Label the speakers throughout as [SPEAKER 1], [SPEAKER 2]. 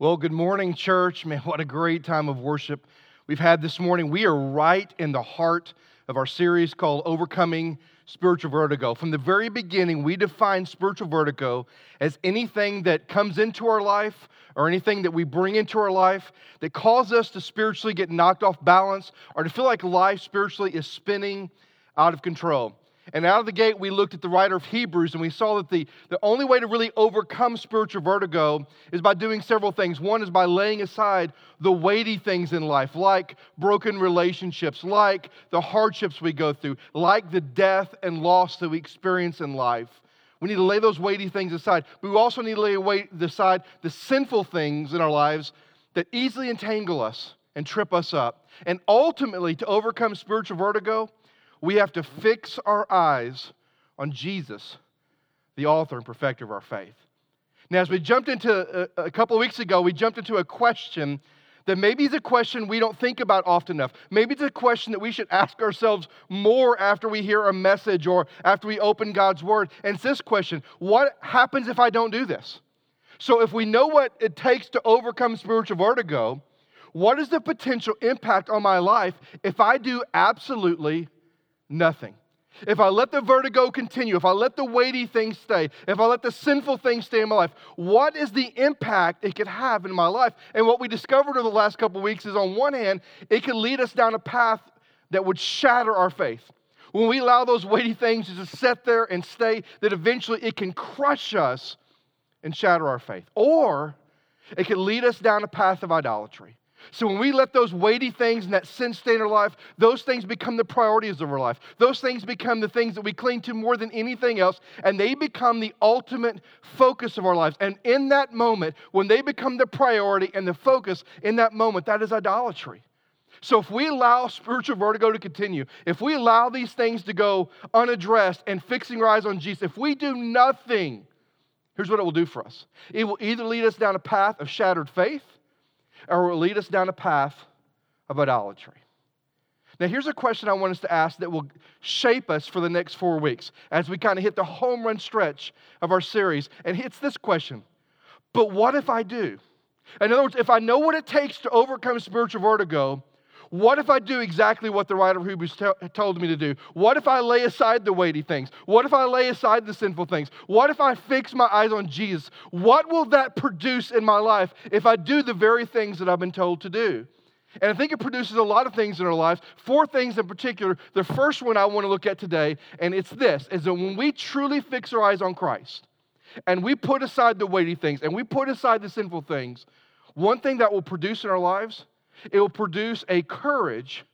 [SPEAKER 1] Well, good morning, church. Man, what a great time of worship we've had this morning. We are right in the heart of our series called Overcoming Spiritual Vertigo. From the very beginning, we define spiritual vertigo as anything that comes into our life or anything that we bring into our life that causes us to spiritually get knocked off balance or to feel like life spiritually is spinning out of control. And out of the gate, we looked at the writer of Hebrews and we saw that the, the only way to really overcome spiritual vertigo is by doing several things. One is by laying aside the weighty things in life, like broken relationships, like the hardships we go through, like the death and loss that we experience in life. We need to lay those weighty things aside. But we also need to lay away, aside the sinful things in our lives that easily entangle us and trip us up. And ultimately, to overcome spiritual vertigo, we have to fix our eyes on Jesus, the author and perfecter of our faith. Now, as we jumped into a, uh, a couple of weeks ago, we jumped into a question that maybe is a question we don't think about often enough. Maybe it's a question that we should ask ourselves more after we hear a message or after we open God's Word. And it's this question What happens if I don't do this? So, if we know what it takes to overcome spiritual vertigo, what is the potential impact on my life if I do absolutely nothing. If I let the vertigo continue, if I let the weighty things stay, if I let the sinful things stay in my life, what is the impact it could have in my life? And what we discovered over the last couple weeks is on one hand, it could lead us down a path that would shatter our faith. When we allow those weighty things to just sit there and stay, that eventually it can crush us and shatter our faith. Or it can lead us down a path of idolatry. So when we let those weighty things and that sin stay in our life, those things become the priorities of our life. Those things become the things that we cling to more than anything else, and they become the ultimate focus of our lives. And in that moment, when they become the priority and the focus in that moment, that is idolatry. So if we allow spiritual vertigo to continue, if we allow these things to go unaddressed and fixing our eyes on Jesus, if we do nothing, here's what it will do for us. It will either lead us down a path of shattered faith or will lead us down a path of idolatry. Now, here's a question I want us to ask that will shape us for the next four weeks as we kind of hit the home run stretch of our series. And it's this question But what if I do? In other words, if I know what it takes to overcome spiritual vertigo, what if I do exactly what the writer of Hebrews t- told me to do? What if I lay aside the weighty things? What if I lay aside the sinful things? What if I fix my eyes on Jesus? What will that produce in my life if I do the very things that I've been told to do? And I think it produces a lot of things in our lives. Four things in particular. The first one I want to look at today, and it's this is that when we truly fix our eyes on Christ and we put aside the weighty things and we put aside the sinful things, one thing that will produce in our lives it will produce a courage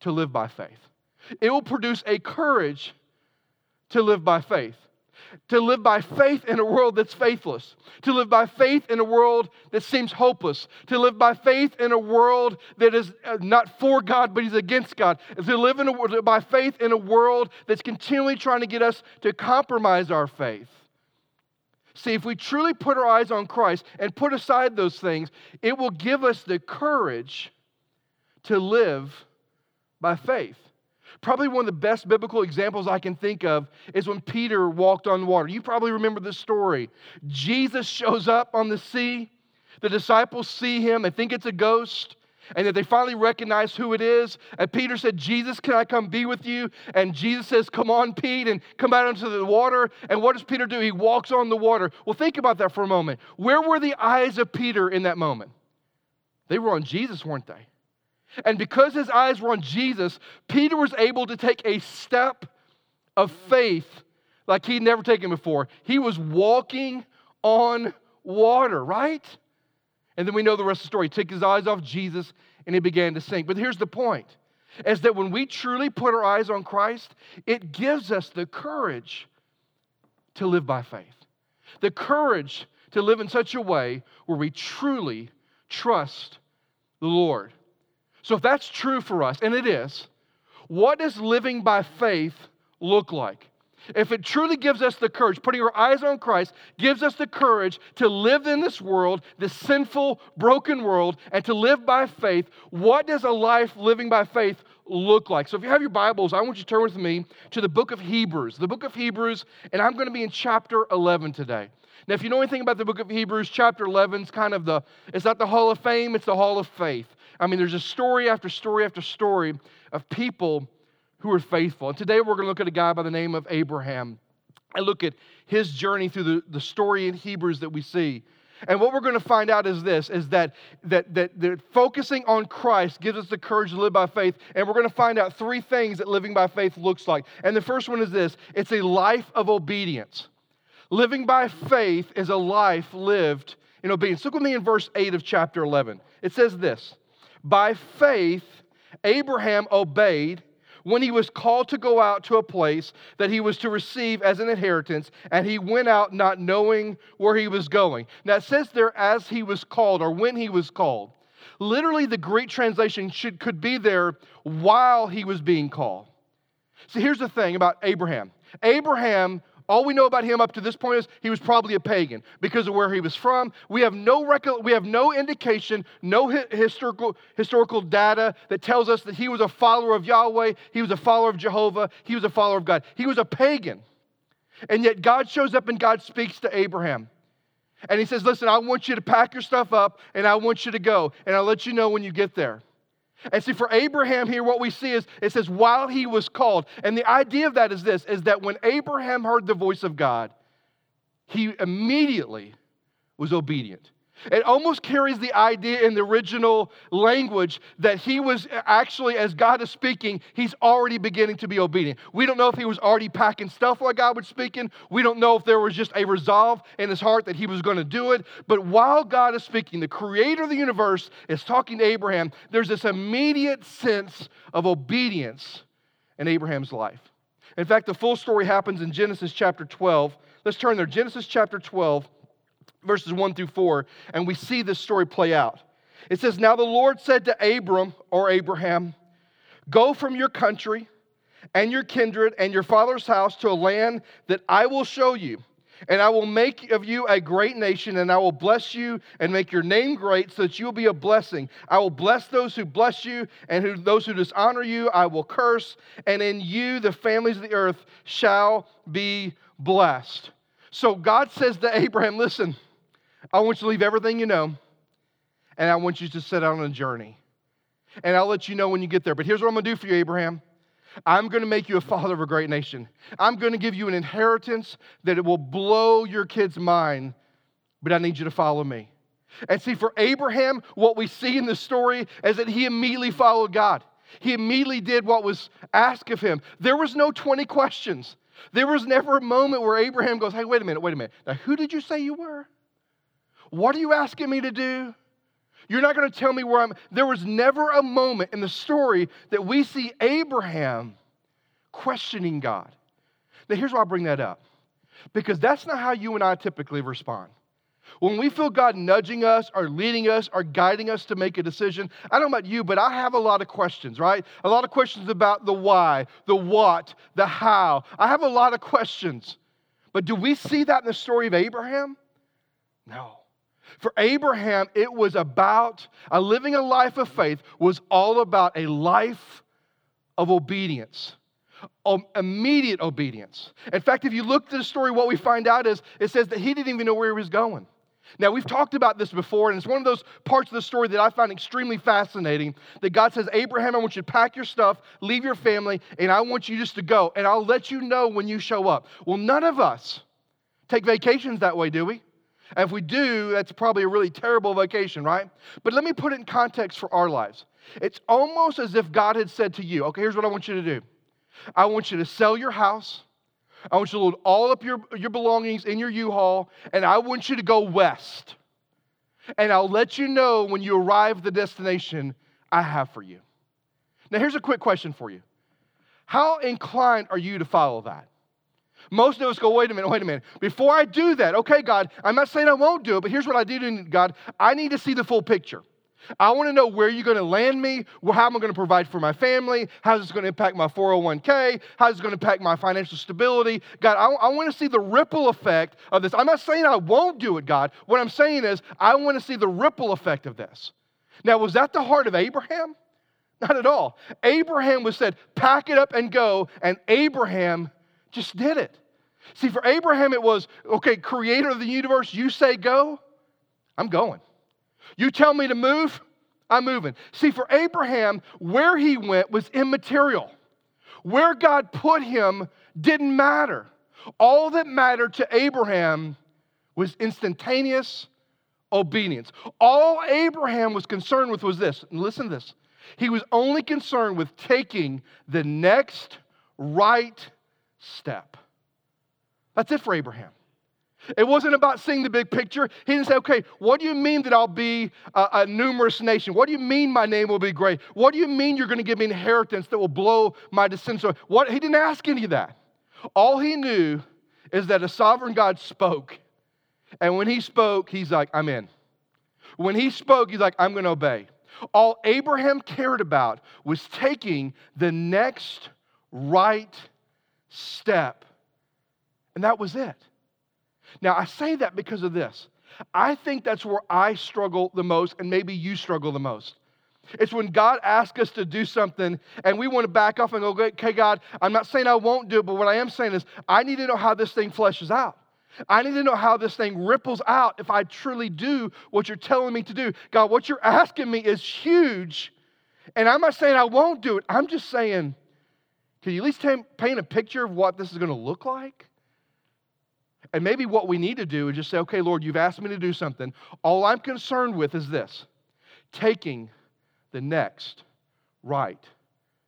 [SPEAKER 1] to live by faith. It will produce a courage to live by faith. To live by faith in a world that's faithless. To live by faith in a world that seems hopeless. To live by faith in a world that is uh, not for God, but is against God. To live a, by faith in a world that's continually trying to get us to compromise our faith. See, if we truly put our eyes on Christ and put aside those things, it will give us the courage to live by faith. Probably one of the best biblical examples I can think of is when Peter walked on water. You probably remember this story. Jesus shows up on the sea. The disciples see him, they think it's a ghost and that they finally recognize who it is. And Peter said, Jesus, can I come be with you? And Jesus says, Come on, Pete, and come out into the water. And what does Peter do? He walks on the water. Well, think about that for a moment. Where were the eyes of Peter in that moment? They were on Jesus, weren't they? And because his eyes were on Jesus, Peter was able to take a step of faith like he'd never taken before. He was walking on water, right? And then we know the rest of the story. He took his eyes off Jesus and he began to sink. But here's the point is that when we truly put our eyes on Christ, it gives us the courage to live by faith. The courage to live in such a way where we truly trust the Lord. So if that's true for us, and it is, what does living by faith look like? If it truly gives us the courage, putting our eyes on Christ gives us the courage to live in this world, this sinful, broken world, and to live by faith, what does a life living by faith look like? So if you have your Bibles, I want you to turn with me to the book of Hebrews, the book of Hebrews, and I'm going to be in chapter 11 today. Now, if you know anything about the book of Hebrews, chapter 11 is kind of the, it's not the hall of fame, it's the hall of faith. I mean, there's a story after story after story of people who are faithful. And today we're going to look at a guy by the name of Abraham. and look at his journey through the, the story in Hebrews that we see. And what we're going to find out is this is that, that, that, that focusing on Christ gives us the courage to live by faith. And we're going to find out three things that living by faith looks like. And the first one is this it's a life of obedience. Living by faith is a life lived in obedience. Look with me in verse 8 of chapter 11. It says this By faith, Abraham obeyed when he was called to go out to a place that he was to receive as an inheritance, and he went out not knowing where he was going. Now it says there as he was called or when he was called. Literally, the Greek translation should, could be there while he was being called. See, here's the thing about Abraham Abraham all we know about him up to this point is he was probably a pagan because of where he was from. We have no, we have no indication, no historical, historical data that tells us that he was a follower of Yahweh, he was a follower of Jehovah, he was a follower of God. He was a pagan. And yet God shows up and God speaks to Abraham. And he says, Listen, I want you to pack your stuff up and I want you to go. And I'll let you know when you get there. And see, for Abraham here, what we see is it says, while he was called. And the idea of that is this is that when Abraham heard the voice of God, he immediately was obedient. It almost carries the idea in the original language that he was actually, as God is speaking, he's already beginning to be obedient. We don't know if he was already packing stuff while God was speaking. We don't know if there was just a resolve in his heart that he was going to do it. But while God is speaking, the creator of the universe is talking to Abraham, there's this immediate sense of obedience in Abraham's life. In fact, the full story happens in Genesis chapter 12. Let's turn there. Genesis chapter 12 verses 1 through 4, and we see this story play out. It says, Now the Lord said to Abram or Abraham, Go from your country and your kindred and your father's house to a land that I will show you. And I will make of you a great nation, and I will bless you and make your name great so that you will be a blessing. I will bless those who bless you, and who, those who dishonor you, I will curse. And in you, the families of the earth shall be blessed. So God says to Abraham, Listen, I want you to leave everything you know, and I want you to set out on a journey. And I'll let you know when you get there. But here's what I'm going to do for you, Abraham. I'm going to make you a father of a great nation. I'm going to give you an inheritance that it will blow your kid's mind, but I need you to follow me. And see, for Abraham, what we see in the story is that he immediately followed God. He immediately did what was asked of him. There was no 20 questions. There was never a moment where Abraham goes, Hey, wait a minute, wait a minute. Now, who did you say you were? What are you asking me to do? You're not going to tell me where I'm. There was never a moment in the story that we see Abraham questioning God. Now, here's why I bring that up because that's not how you and I typically respond. When we feel God nudging us or leading us or guiding us to make a decision, I don't know about you, but I have a lot of questions, right? A lot of questions about the why, the what, the how. I have a lot of questions. But do we see that in the story of Abraham? No. For Abraham, it was about a living a life of faith, was all about a life of obedience, immediate obedience. In fact, if you look at the story, what we find out is it says that he didn't even know where he was going. Now, we've talked about this before, and it's one of those parts of the story that I find extremely fascinating. That God says, Abraham, I want you to pack your stuff, leave your family, and I want you just to go, and I'll let you know when you show up. Well, none of us take vacations that way, do we? And if we do, that's probably a really terrible vocation, right? But let me put it in context for our lives. It's almost as if God had said to you, okay, here's what I want you to do I want you to sell your house. I want you to load all up your, your belongings in your U Haul, and I want you to go west. And I'll let you know when you arrive the destination I have for you. Now, here's a quick question for you How inclined are you to follow that? Most of us go, wait a minute, wait a minute. Before I do that, okay, God, I'm not saying I won't do it, but here's what I do, God. I need to see the full picture. I want to know where you're going to land me, how am I going to provide for my family, how's this going to impact my 401k, how's it going to impact my financial stability. God, I, I want to see the ripple effect of this. I'm not saying I won't do it, God. What I'm saying is, I want to see the ripple effect of this. Now, was that the heart of Abraham? Not at all. Abraham was said, pack it up and go, and Abraham just did it. See, for Abraham, it was okay, creator of the universe, you say go, I'm going. You tell me to move, I'm moving. See, for Abraham, where he went was immaterial. Where God put him didn't matter. All that mattered to Abraham was instantaneous obedience. All Abraham was concerned with was this, listen to this. He was only concerned with taking the next right step. That's it for Abraham. It wasn't about seeing the big picture. He didn't say, okay, what do you mean that I'll be a, a, numerous nation? What do you mean my name will be great? What do you mean you're going to give me inheritance that will blow my descendants? What? He didn't ask any of that. All he knew is that a sovereign God spoke. And when he spoke, he's like, I'm in. When he spoke, he's like, I'm going to obey. All Abraham cared about was taking the next right step. And that was it. Now, I say that because of this. I think that's where I struggle the most, and maybe you struggle the most. It's when God asks us to do something and we want to back off and go, okay, God, I'm not saying I won't do it, but what I am saying is I need to know how this thing fleshes out. I need to know how this thing ripples out if I truly do what you're telling me to do. God, what you're asking me is huge. And I'm not saying I won't do it. I'm just saying, can you at least paint a picture of what this is going to look like? And maybe what we need to do is just say, okay, Lord, you've asked me to do something. All I'm concerned with is this taking the next right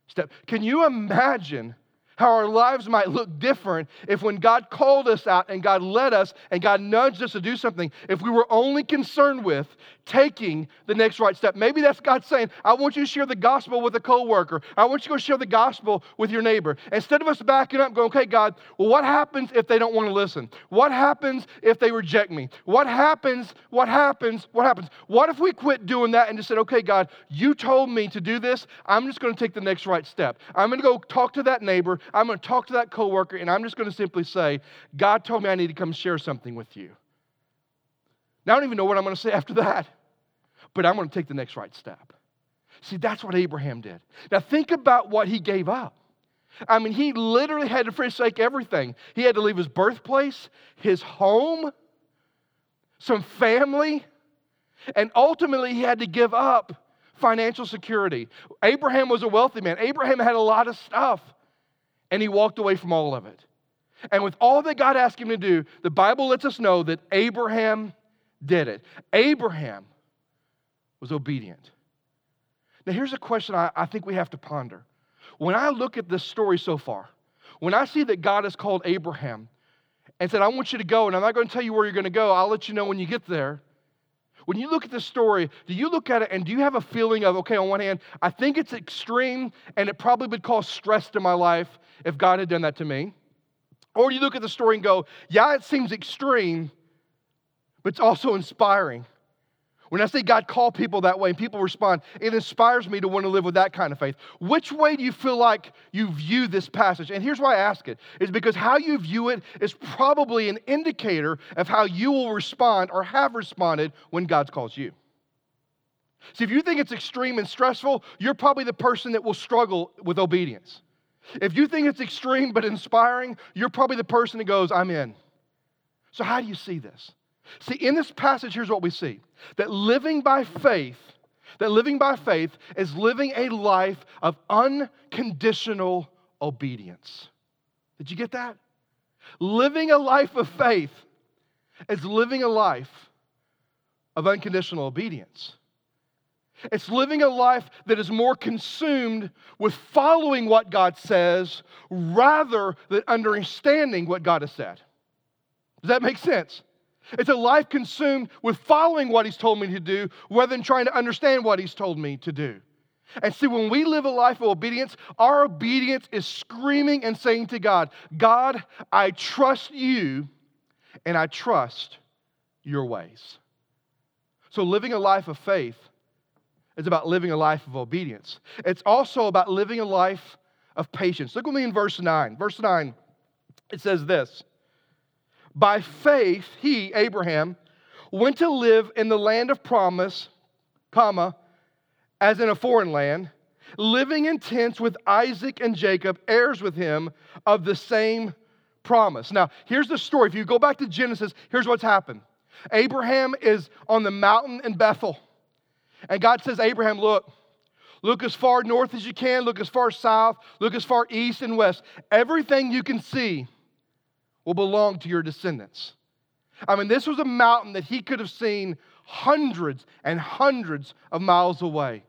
[SPEAKER 1] step. Can you imagine how our lives might look different if when God called us out and God led us and God nudged us to do something, if we were only concerned with taking the next right step. Maybe that's God saying, I want you to share the gospel with a coworker. I want you to go share the gospel with your neighbor. Instead of us backing up going, okay, God, well, what happens if they don't want to listen? What happens if they reject me? What happens? What happens? What happens? What if we quit doing that and just said, okay, God, you told me to do this. I'm just going to take the next right step. I'm going to go talk to that neighbor. I'm going to talk to that coworker, and I'm just going to simply say, God told me I need to come share something with you. Now, I don't even know what I'm going to say after that, but I'm going to take the next right step. See, that's what Abraham did. Now, think about what he gave up. I mean, he literally had to forsake everything. He had to leave his birthplace, his home, some family, and ultimately he had to give up financial security. Abraham was a wealthy man. Abraham had a lot of stuff and he walked away from all of it. And with all that God asked him to do, the Bible lets us know that Abraham did it. Abraham was obedient. Now, here's a question I, I think we have to ponder. When I look at this story so far, when I see that God has called Abraham and said, I want you to go, and I'm not going to tell you where you're going to go, I'll let you know when you get there. When you look at this story, do you look at it and do you have a feeling of, okay, on one hand, I think it's extreme and it probably would cause stress to my life if God had done that to me? Or do you look at the story and go, yeah, it seems extreme, but it's also inspiring. When I say God called people that way and people respond, it inspires me to want to live with that kind of faith. Which way do you feel like you view this passage? And here's why I ask it is because how you view it is probably an indicator of how you will respond or have responded when God calls you. See, if you think it's extreme and stressful, you're probably the person that will struggle with obedience. If you think it's extreme but inspiring, you're probably the person that goes, I'm in. So, how do you see this? See, in this passage, here's what we see that living by faith, that living by faith is living a life of unconditional obedience. Did you get that? Living a life of faith is living a life of unconditional obedience. It's living a life that is more consumed with following what God says rather than understanding what God has said. Does that make sense? It's a life consumed with following what He's told me to do rather than trying to understand what He's told me to do. And see, when we live a life of obedience, our obedience is screaming and saying to God, God, I trust you and I trust your ways. So, living a life of faith is about living a life of obedience. It's also about living a life of patience. Look with me in verse 9. Verse 9, it says this By faith, he, Abraham, went to live in the land of promise, comma, as in a foreign land, living in tents with Isaac and Jacob, heirs with him of the same promise. Now, here's the story. If you go back to Genesis, here's what's happened Abraham is on the mountain in Bethel. And God says, Abraham, look, look as far north as you can, look as far south, look as far east and west. Everything you can see will belong to your descendants. I mean, this was a mountain that he could have seen hundreds and hundreds of miles away.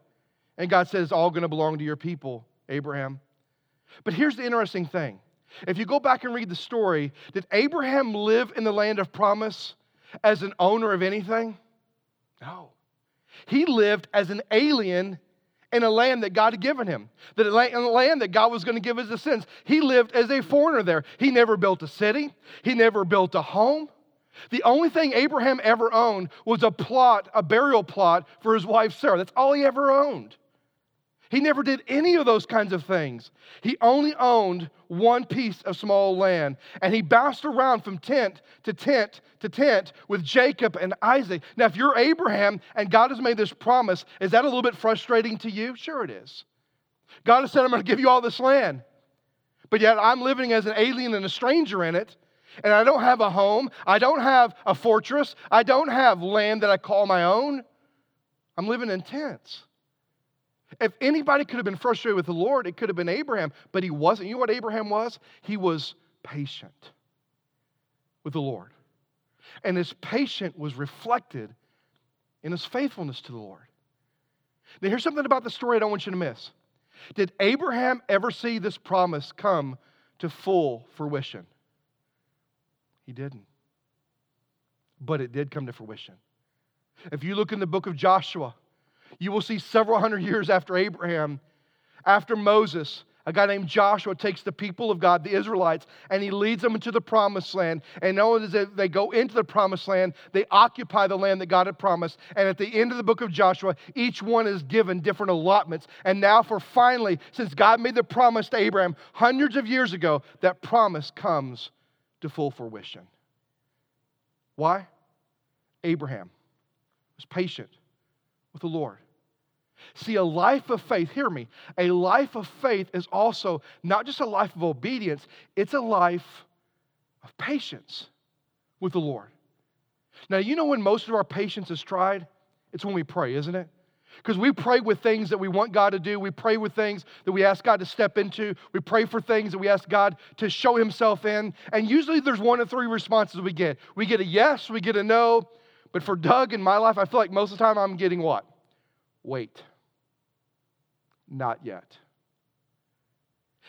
[SPEAKER 1] And God says, all going to belong to your people, Abraham. But here's the interesting thing. If you go back and read the story, did Abraham live in the land of promise as an owner of anything? No. He lived as an alien in a land that God had given him, the land that God was going to give his descendants. He lived as a foreigner there. He never built a city, he never built a home. The only thing Abraham ever owned was a plot, a burial plot for his wife Sarah. That's all he ever owned. He never did any of those kinds of things. He only owned one piece of small land, and he bounced around from tent to tent to tent with Jacob and Isaac. Now, if you're Abraham and God has made this promise, is that a little bit frustrating to you? Sure, it is. God has said, I'm going to give you all this land, but yet I'm living as an alien and a stranger in it. And I don't have a home. I don't have a fortress. I don't have land that I call my own. I'm living in tents. If anybody could have been frustrated with the Lord, it could have been Abraham, but he wasn't. You know what Abraham was? He was patient with the Lord. And his patience was reflected in his faithfulness to the Lord. Now, here's something about the story I don't want you to miss. Did Abraham ever see this promise come to full fruition? He didn't. But it did come to fruition. If you look in the book of Joshua, you will see several hundred years after Abraham, after Moses, a guy named Joshua takes the people of God, the Israelites, and he leads them into the promised land. And not only does they go into the promised land, they occupy the land that God had promised. And at the end of the book of Joshua, each one is given different allotments. And now, for finally, since God made the promise to Abraham hundreds of years ago, that promise comes to full fruition. Why? Abraham was patient with the Lord. See, a life of faith, hear me, a life of faith is also not just a life of obedience, it's a life of patience with the Lord. Now, you know when most of our patience is tried? It's when we pray, isn't it? Because we pray with things that we want God to do. We pray with things that we ask God to step into. We pray for things that we ask God to show Himself in. And usually there's one of three responses we get. We get a yes, we get a no. But for Doug in my life, I feel like most of the time I'm getting what? Wait. Not yet.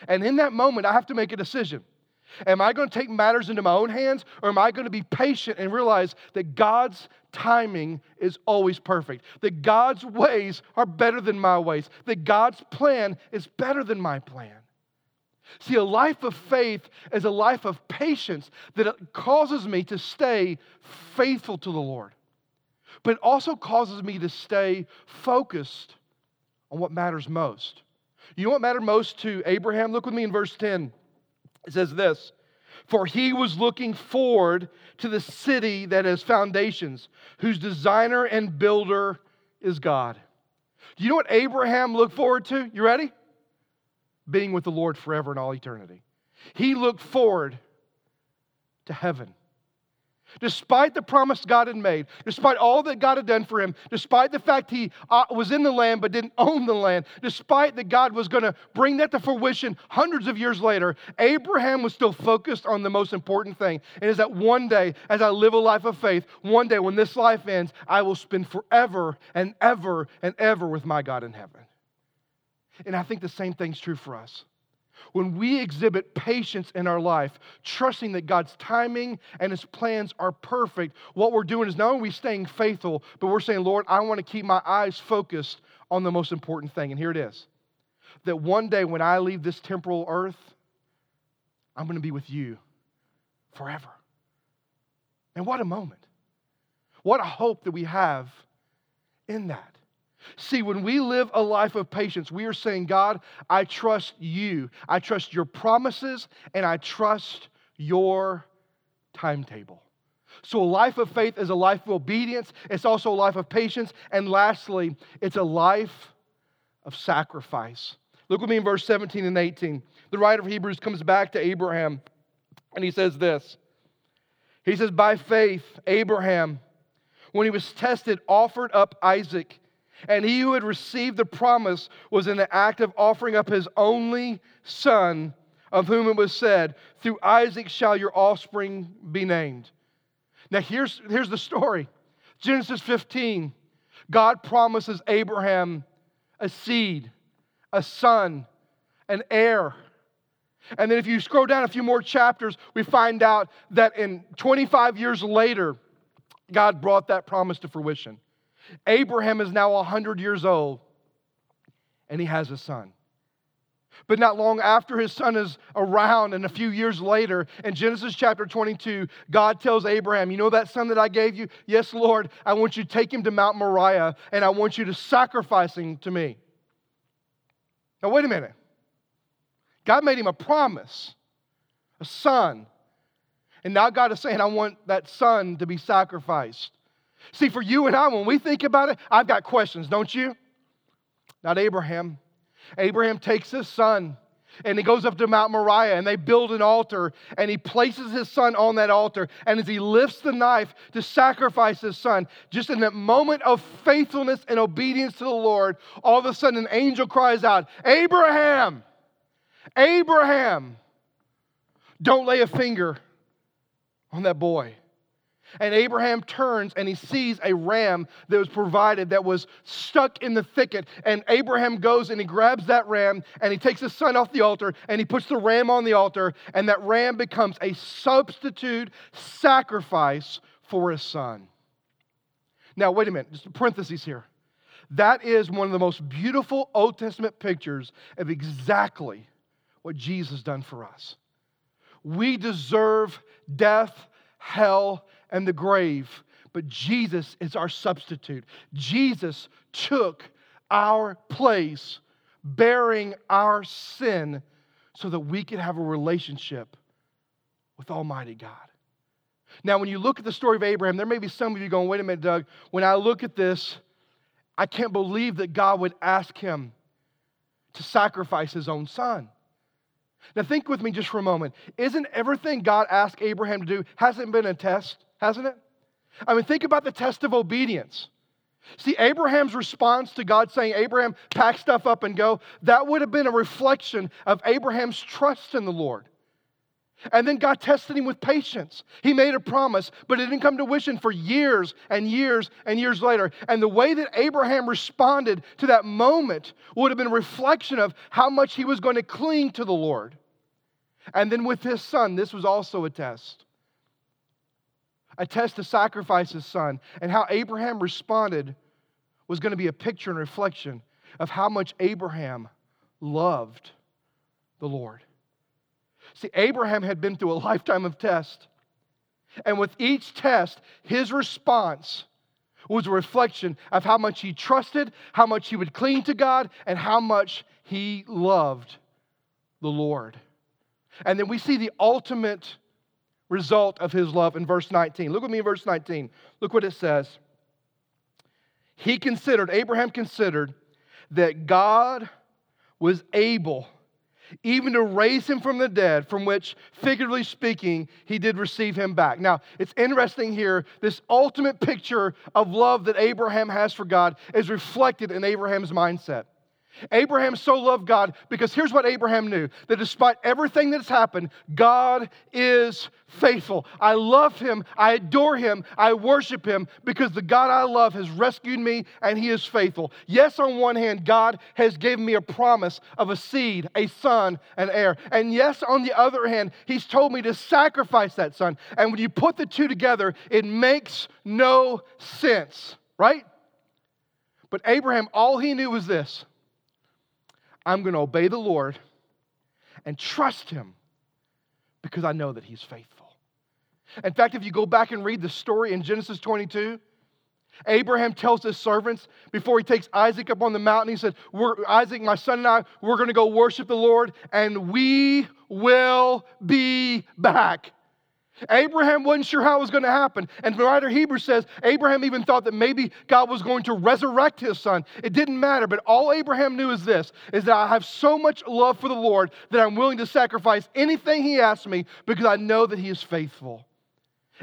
[SPEAKER 1] And in that moment, I have to make a decision. Am I going to take matters into my own hands, or am I going to be patient and realize that God's timing is always perfect? That God's ways are better than my ways? That God's plan is better than my plan? See, a life of faith is a life of patience that causes me to stay faithful to the Lord, but it also causes me to stay focused on what matters most. You know what mattered most to Abraham? Look with me in verse 10. It says this For he was looking forward to the city that has foundations, whose designer and builder is God. Do you know what Abraham looked forward to? You ready? Being with the Lord forever in all eternity. He looked forward to heaven. Despite the promise God had made, despite all that God had done for him, despite the fact he uh, was in the land but didn't own the land, despite that God was going to bring that to fruition hundreds of years later, Abraham was still focused on the most important thing. And is that one day, as I live a life of faith, one day when this life ends, I will spend forever and ever and ever with my God in heaven. And I think the same thing's true for us. When we exhibit patience in our life, trusting that God's timing and His plans are perfect, what we're doing is not only staying faithful, but we're saying, Lord, I want to keep my eyes focused on the most important thing. And here it is that one day when I leave this temporal earth, I'm going to be with you forever. And what a moment. What a hope that we have in that. See, when we live a life of patience, we are saying, God, I trust you. I trust your promises and I trust your timetable. So, a life of faith is a life of obedience. It's also a life of patience. And lastly, it's a life of sacrifice. Look with me in verse 17 and 18. The writer of Hebrews comes back to Abraham And he says this He says, By faith, Abraham, when he was tested, offered up Isaac. And he who had received the promise was in the act of offering up his only son, of whom it was said, Through Isaac shall your offspring be named. Now, here's, here's the story Genesis 15. God promises Abraham a seed, a son, an heir. And then if you scroll down a few more chapters, we find out that in 25 years later, God brought that promise to fruition. Abraham is now 100 years old and he has a son. But not long after his son is around, and a few years later, in Genesis chapter 22, God tells Abraham, You know that son that I gave you? Yes, Lord. I want you to take him to Mount Moriah, and I want you to sacrifice him to me. Now, wait a minute. God made him a promise, a son. And now God is saying, I want that son to be sacrificed. See, for you and I, when we think about it, I've got questions, don't you? Not Abraham. Abraham takes his son and he goes up to Mount Moriah and they build an altar and he places his son on that altar. And as he lifts the knife to sacrifice his son, just in that moment of faithfulness and obedience to the Lord, all of a sudden an angel cries out, Abraham, Abraham, don't lay a finger on that boy. And Abraham turns and he sees a ram that was provided that was stuck in the thicket. And Abraham goes and he grabs that ram and he takes his son off the altar and he puts the ram on the altar. And that ram becomes a substitute sacrifice for his son. Now, wait a minute, just a parenthesis here. That is one of the most beautiful Old Testament pictures of exactly what Jesus done for us. We deserve death, hell, and the grave, but Jesus is our substitute. Jesus took our place, bearing our sin, so that we could have a relationship with Almighty God. Now, when you look at the story of Abraham, there may be some of you going, wait a minute, Doug, when I look at this, I can't believe that God would ask him to sacrifice his own son. Now, think with me just for a moment. Isn't everything God asked Abraham to do, hasn't been a test, hasn't it? I mean, think about the test of obedience. See, Abraham's response to God saying, Abraham, pack stuff up and go, that would have been a reflection of Abraham's trust in the Lord. And then God tested him with patience. He made a promise, but it didn't come to fruition for years and years and years later. And the way that Abraham responded to that moment would have been a reflection of how much he was going to cling to the Lord. And then with his son, this was also a test a test to sacrifice his son. And how Abraham responded was going to be a picture and reflection of how much Abraham loved the Lord. See, Abraham had been through a lifetime of tests. And with each test, his response was a reflection of how much he trusted, how much he would cling to God, and how much he loved the Lord. And then we see the ultimate result of his love in verse 19. Look with me in verse 19. Look what it says. He considered, Abraham considered, that God was able even to raise him from the dead, from which, figuratively speaking, he did receive him back. Now, it's interesting here, this ultimate picture of love that Abraham has for God is reflected in Abraham's mindset. Abraham so loved God because here's what Abraham knew that despite everything that's happened, God is faithful. I love him, I adore him, I worship him because the God I love has rescued me and he is faithful. Yes, on one hand, God has given me a promise of a seed, a son, an heir. And yes, on the other hand, he's told me to sacrifice that son. And when you put the two together, it makes no sense, right? But Abraham, all he knew was this I'm going to obey the Lord and trust Him because I know that He's faithful. In fact, if you go back and read the story in Genesis 22, Abraham tells his servants before he takes Isaac up on the mountain, he said, Isaac, my son and I, we're going to go worship the Lord and we will be back. Abraham wasn't sure how it was going to happen. And the writer Hebrews says Abraham even thought that maybe God was going to resurrect his son. It didn't matter, but all Abraham knew is this is that I have so much love for the Lord that I'm willing to sacrifice anything he asks me because I know that he is faithful.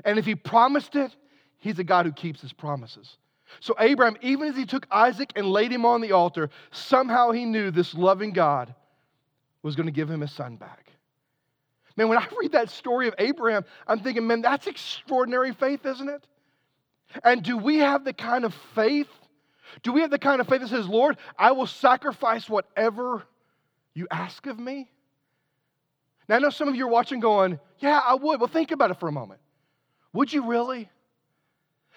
[SPEAKER 1] And if he promised it, he's a God who keeps his promises. So Abraham, even as he took Isaac and laid him on the altar, somehow he knew this loving God was going to give him his son back. Man, when I read that story of Abraham, I'm thinking, man, that's extraordinary faith, isn't it? And do we have the kind of faith? Do we have the kind of faith that says, Lord, I will sacrifice whatever you ask of me? Now, I know some of you are watching going, yeah, I would. Well, think about it for a moment. Would you really?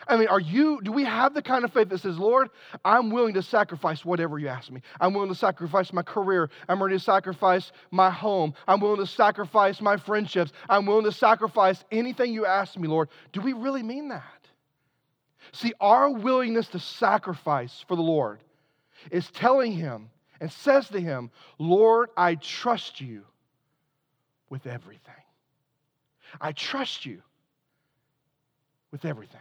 [SPEAKER 1] I mean, are you, do we have the kind of faith that says, Lord, I'm willing to sacrifice whatever you ask me? I'm willing to sacrifice my career. I'm ready to sacrifice my home. I'm willing to sacrifice my friendships. I'm willing to sacrifice anything you ask me, Lord. Do we really mean that? See, our willingness to sacrifice for the Lord is telling Him and says to Him, Lord, I trust you with everything. I trust you with everything.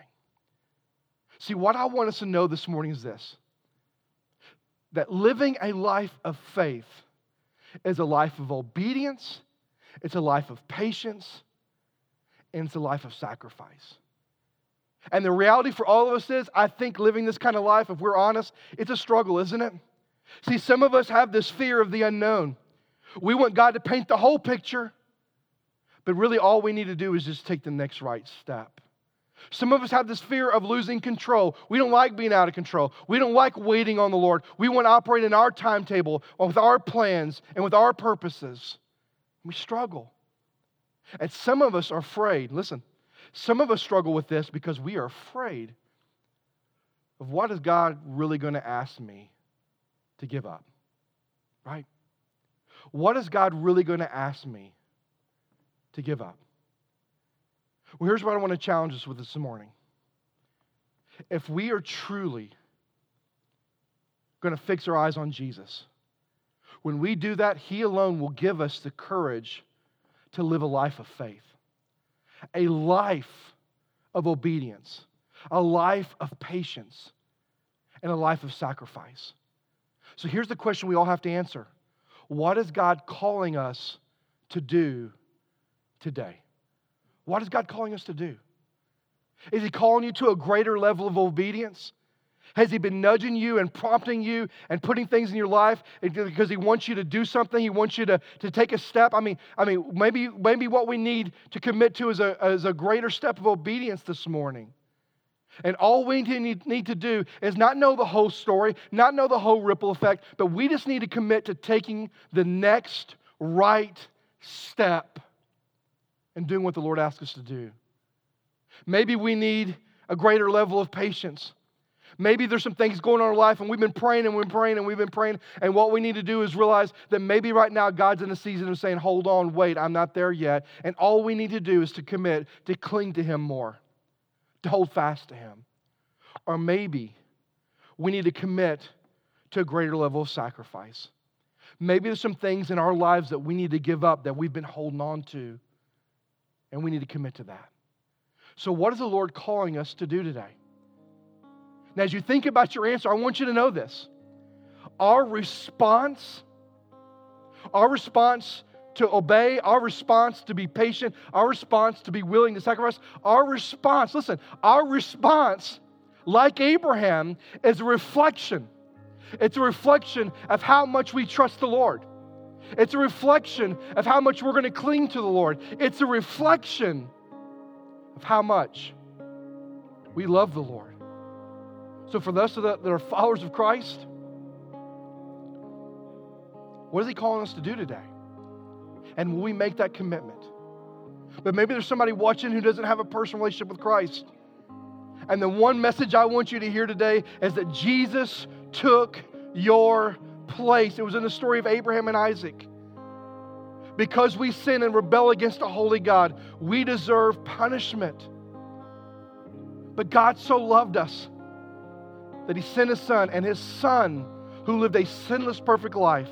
[SPEAKER 1] See, what I want us to know this morning is this that living a life of faith is a life of obedience, it's a life of patience, and it's a life of sacrifice. And the reality for all of us is, I think living this kind of life, if we're honest, it's a struggle, isn't it? See, some of us have this fear of the unknown. We want God to paint the whole picture, but really all we need to do is just take the next right step. Some of us have this fear of losing control. We don't like being out of control. We don't like waiting on the Lord. We want to operate in our timetable with our plans and with our purposes. We struggle. And some of us are afraid. Listen, some of us struggle with this because we are afraid of what is God really going to ask me to give up? Right? What is God really going to ask me to give up? Well, here's what I want to challenge us with this morning. If we are truly going to fix our eyes on Jesus, when we do that, He alone will give us the courage to live a life of faith, a life of obedience, a life of patience, and a life of sacrifice. So here's the question we all have to answer What is God calling us to do today? What is God calling us to do? Is He calling you to a greater level of obedience? Has He been nudging you and prompting you and putting things in your life because He wants you to do something? He wants you to, to take a step. I mean, I mean, maybe, maybe what we need to commit to is a, is a greater step of obedience this morning. And all we need, need to do is not know the whole story, not know the whole ripple effect, but we just need to commit to taking the next right step and doing what the Lord asks us to do. Maybe we need a greater level of patience. Maybe there's some things going on in our life, and we've been praying and we've been praying and we've been praying. And what we need to do is realize that maybe right now God's in a season of saying, Hold on, wait, I'm not there yet. And all we need to do is to commit, to cling to Him more, to hold fast to Him. Or maybe we need to commit to a greater level of sacrifice. Maybe there's some things in our lives that we need to give up that we've been holding on to and we need to commit to that. So, what is the Lord calling us to do today? Now, as you think about your answer, I want you to know this. Our response, our response to obey, our response to be patient, our response to be willing to sacrifice, our response, listen, our response, like Abraham, is a reflection. It's a reflection of how much we trust the Lord. It's a reflection of how much we're going to cling to the Lord. It's a reflection of how much we love the Lord. So, for those that are followers of Christ, what is He calling us to do today? And will we make that commitment? But maybe there's somebody watching who doesn't have a personal relationship with Christ. And the one message I want you to hear today is that Jesus took your place. It was in the story of Abraham and Isaac. Because we sin and rebel against a holy God, we deserve punishment. But God so loved us that He sent His Son, and His Son, who lived a sinless, perfect life,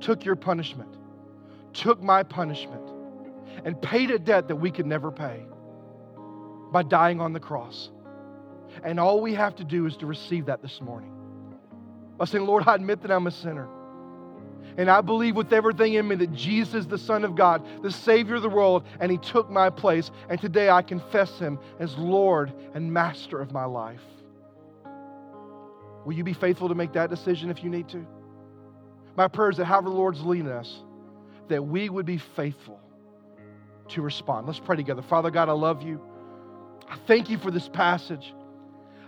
[SPEAKER 1] took your punishment, took my punishment, and paid a debt that we could never pay by dying on the cross. And all we have to do is to receive that this morning. By saying, Lord, I admit that I'm a sinner. And I believe with everything in me that Jesus is the Son of God, the Savior of the world, and He took my place. And today I confess Him as Lord and Master of my life. Will you be faithful to make that decision if you need to? My prayer is that however the Lord's leading us, that we would be faithful to respond. Let's pray together. Father God, I love you. I thank you for this passage.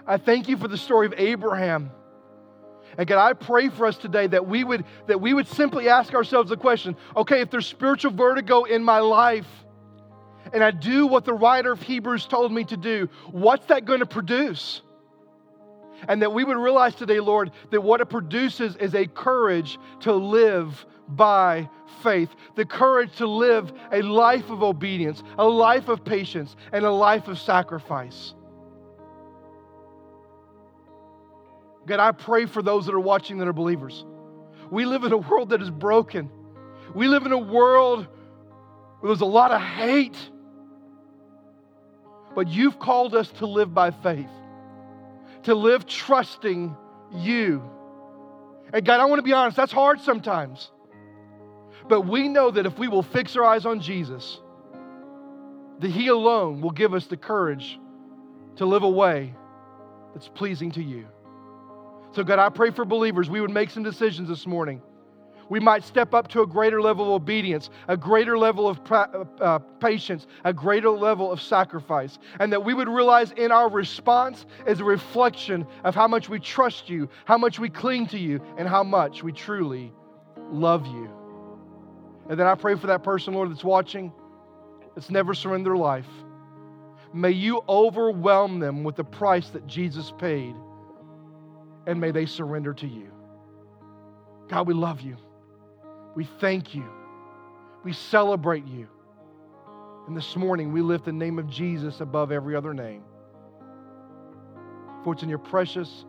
[SPEAKER 1] I thank you for the story of Abraham. And God, I pray for us today that we would that we would simply ask ourselves the question, okay, if there's spiritual vertigo in my life and I do what the writer of Hebrews told me to do, what's that going to produce? And that we would realize today, Lord, that what it produces is a courage to live by faith, the courage to live a life of obedience, a life of patience, and a life of sacrifice. God, I pray for those that are watching that are believers. We live in a world that is broken. We live in a world where there's a lot of hate. But you've called us to live by faith, to live trusting you. And God, I want to be honest, that's hard sometimes. But we know that if we will fix our eyes on Jesus, that He alone will give us the courage to live a way that's pleasing to you. So, God, I pray for believers, we would make some decisions this morning. We might step up to a greater level of obedience, a greater level of pra- uh, patience, a greater level of sacrifice, and that we would realize in our response is a reflection of how much we trust you, how much we cling to you, and how much we truly love you. And then I pray for that person, Lord, that's watching, that's never surrendered their life. May you overwhelm them with the price that Jesus paid and may they surrender to you. God, we love you. We thank you. We celebrate you. And this morning, we lift the name of Jesus above every other name. For it's in your precious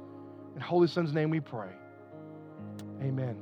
[SPEAKER 1] and holy Son's name we pray. Amen.